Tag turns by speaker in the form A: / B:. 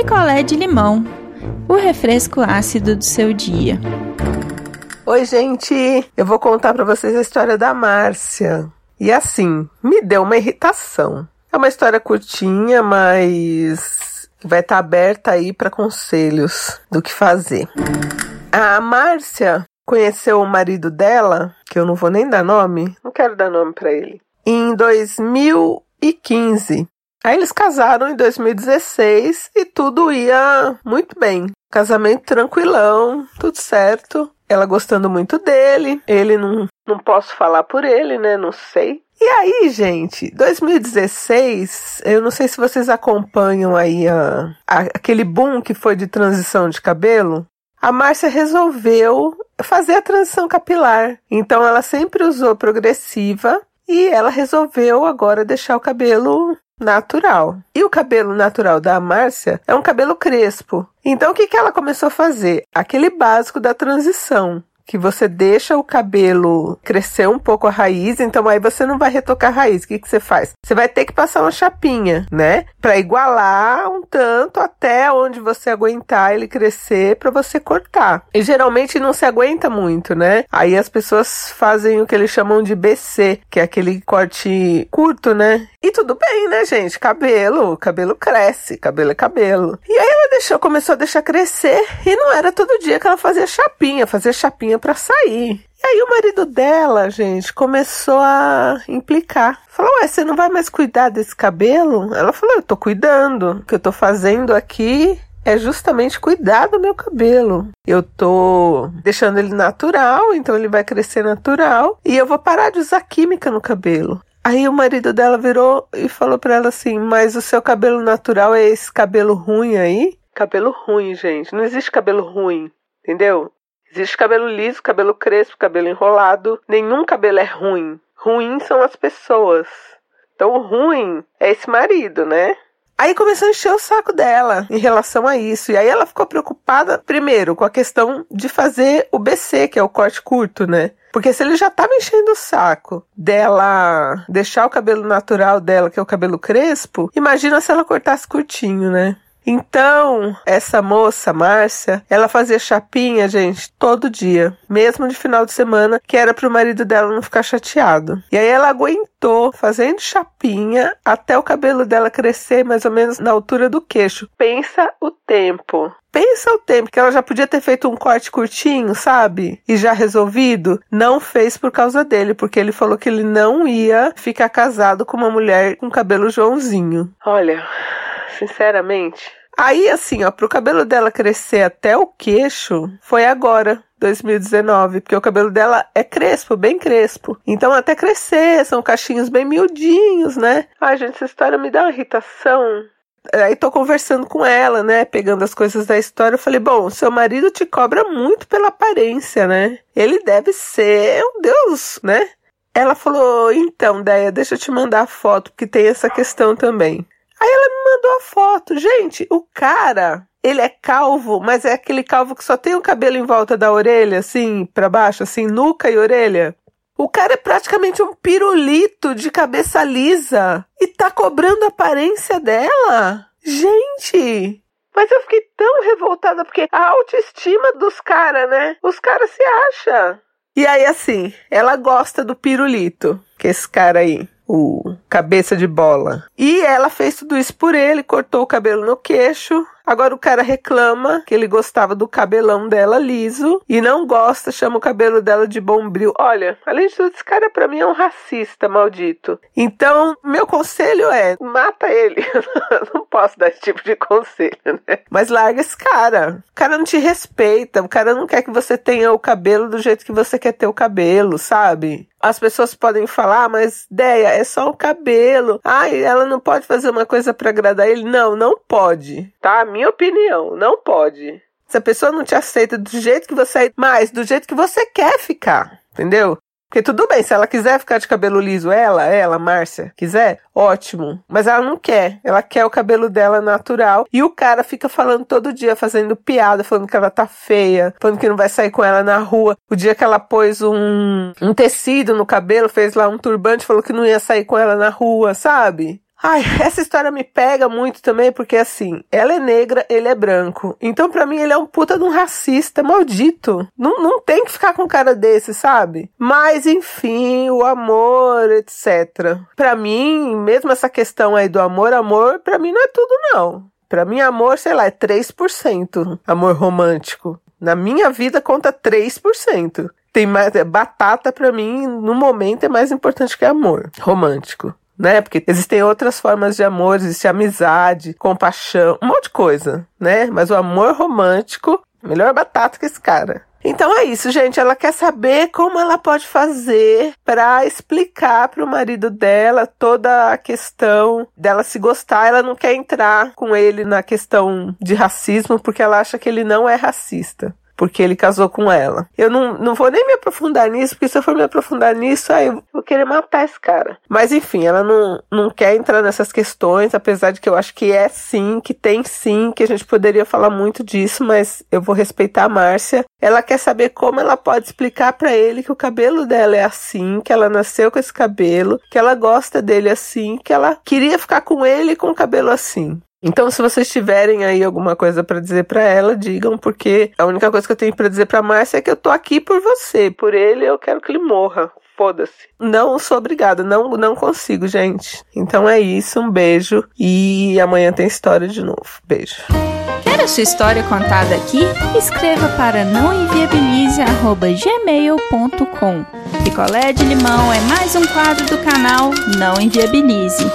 A: picolé de limão, o refresco ácido do seu dia.
B: Oi, gente! Eu vou contar para vocês a história da Márcia. E assim, me deu uma irritação. É uma história curtinha, mas vai estar tá aberta aí para conselhos do que fazer. A Márcia conheceu o marido dela, que eu não vou nem dar nome, não quero dar nome para ele, em 2015. Aí eles casaram em 2016 e tudo ia muito bem. Casamento tranquilão, tudo certo. Ela gostando muito dele, ele não, não posso falar por ele, né? Não sei. E aí, gente, 2016, eu não sei se vocês acompanham aí a, a, aquele boom que foi de transição de cabelo. A Márcia resolveu fazer a transição capilar. Então ela sempre usou progressiva e ela resolveu agora deixar o cabelo natural. E o cabelo natural da Márcia é um cabelo crespo. Então o que, que ela começou a fazer? Aquele básico da transição que você deixa o cabelo crescer um pouco a raiz, então aí você não vai retocar a raiz. O que, que você faz? Você vai ter que passar uma chapinha, né? Para igualar um tanto até onde você aguentar ele crescer para você cortar. E geralmente não se aguenta muito, né? Aí as pessoas fazem o que eles chamam de BC, que é aquele corte curto, né? E tudo bem, né, gente? Cabelo, cabelo cresce, cabelo é cabelo. E aí deixou, começou a deixar crescer e não era todo dia que ela fazia chapinha, fazia chapinha para sair. E aí o marido dela, gente, começou a implicar. Falou, ué, você não vai mais cuidar desse cabelo? Ela falou, eu tô cuidando. O que eu tô fazendo aqui é justamente cuidar do meu cabelo. Eu tô deixando ele natural, então ele vai crescer natural. E eu vou parar de usar química no cabelo. Aí o marido dela virou e falou para ela assim: Mas o seu cabelo natural é esse cabelo ruim aí? Cabelo ruim, gente. Não existe cabelo ruim, entendeu? Existe cabelo liso, cabelo crespo, cabelo enrolado. Nenhum cabelo é ruim. Ruim são as pessoas. Então ruim é esse marido, né? Aí começou a encher o saco dela em relação a isso. E aí ela ficou preocupada, primeiro, com a questão de fazer o BC, que é o corte curto, né? Porque se ele já estava enchendo o saco dela deixar o cabelo natural dela, que é o cabelo crespo, imagina se ela cortasse curtinho, né? Então, essa moça, Márcia, ela fazia chapinha, gente, todo dia, mesmo de final de semana, que era para o marido dela não ficar chateado. E aí ela aguentou fazendo chapinha até o cabelo dela crescer mais ou menos na altura do queixo. Pensa o tempo. Pensa o tempo que ela já podia ter feito um corte curtinho, sabe? E já resolvido. Não fez por causa dele, porque ele falou que ele não ia ficar casado com uma mulher com cabelo Joãozinho. Olha, sinceramente. Aí, assim, ó, pro cabelo dela crescer até o queixo, foi agora, 2019, porque o cabelo dela é crespo, bem crespo. Então, até crescer, são cachinhos bem miudinhos, né? Ai, gente, essa história me dá uma irritação. Aí tô conversando com ela, né? Pegando as coisas da história. Eu falei, bom, seu marido te cobra muito pela aparência, né? Ele deve ser um deus, né? Ela falou, então, Deia, deixa eu te mandar a foto, porque tem essa questão também. Aí ela me mandou a foto. Gente, o cara, ele é calvo, mas é aquele calvo que só tem o cabelo em volta da orelha, assim, para baixo, assim, nuca e orelha. O cara é praticamente um pirulito de cabeça lisa e tá cobrando a aparência dela. Gente, mas eu fiquei tão revoltada porque a autoestima dos caras, né? Os caras se acham. E aí, assim, ela gosta do pirulito, que é esse cara aí o cabeça de bola. E ela fez tudo isso por ele, cortou o cabelo no queixo. Agora o cara reclama que ele gostava do cabelão dela liso e não gosta, chama o cabelo dela de bombril. Olha, além de tudo, esse cara para mim é um racista maldito. Então, meu conselho é: mata ele. não posso dar esse tipo de conselho, né? Mas larga esse cara. O cara não te respeita, o cara não quer que você tenha o cabelo do jeito que você quer ter o cabelo, sabe? As pessoas podem falar, ah, mas Deia, é só o cabelo. Ai, ela não pode fazer uma coisa para agradar ele. Não, não pode. Tá? Minha opinião, não pode. Se a pessoa não te aceita do jeito que você é, mas do jeito que você quer ficar, entendeu? Porque tudo bem, se ela quiser ficar de cabelo liso, ela, ela, Márcia, quiser, ótimo. Mas ela não quer. Ela quer o cabelo dela natural. E o cara fica falando todo dia, fazendo piada, falando que ela tá feia, falando que não vai sair com ela na rua. O dia que ela pôs um, um tecido no cabelo, fez lá um turbante, falou que não ia sair com ela na rua, sabe? Ai, essa história me pega muito também, porque assim, ela é negra, ele é branco. Então, pra mim, ele é um puta de um racista maldito. Não, não tem que ficar com um cara desse, sabe? Mas, enfim, o amor, etc. Pra mim, mesmo essa questão aí do amor, amor, pra mim não é tudo, não. Pra mim, amor, sei lá, é 3%. Amor romântico. Na minha vida conta 3%. Tem mais, é, batata pra mim, no momento, é mais importante que amor romântico né? Porque existem outras formas de amor, existe amizade, compaixão, um monte de coisa, né? Mas o amor romântico, melhor batata que esse cara. Então é isso, gente. Ela quer saber como ela pode fazer para explicar para o marido dela toda a questão dela se gostar. Ela não quer entrar com ele na questão de racismo porque ela acha que ele não é racista porque ele casou com ela. Eu não, não vou nem me aprofundar nisso, porque se eu for me aprofundar nisso, aí eu vou querer matar esse cara. Mas enfim, ela não, não quer entrar nessas questões, apesar de que eu acho que é sim, que tem sim, que a gente poderia falar muito disso, mas eu vou respeitar a Márcia. Ela quer saber como ela pode explicar para ele que o cabelo dela é assim, que ela nasceu com esse cabelo, que ela gosta dele assim, que ela queria ficar com ele com o cabelo assim. Então, se vocês tiverem aí alguma coisa para dizer para ela, digam, porque a única coisa que eu tenho para dizer para Márcia é que eu tô aqui por você, por ele, eu quero que ele morra. Foda-se. Não sou obrigada, não, não consigo, gente. Então é isso, um beijo e amanhã tem história de novo. Beijo.
A: Quer a sua história contada aqui? Escreva para nãoenviabilize@gmail.com. Picolé de limão é mais um quadro do canal Não Enviabilize.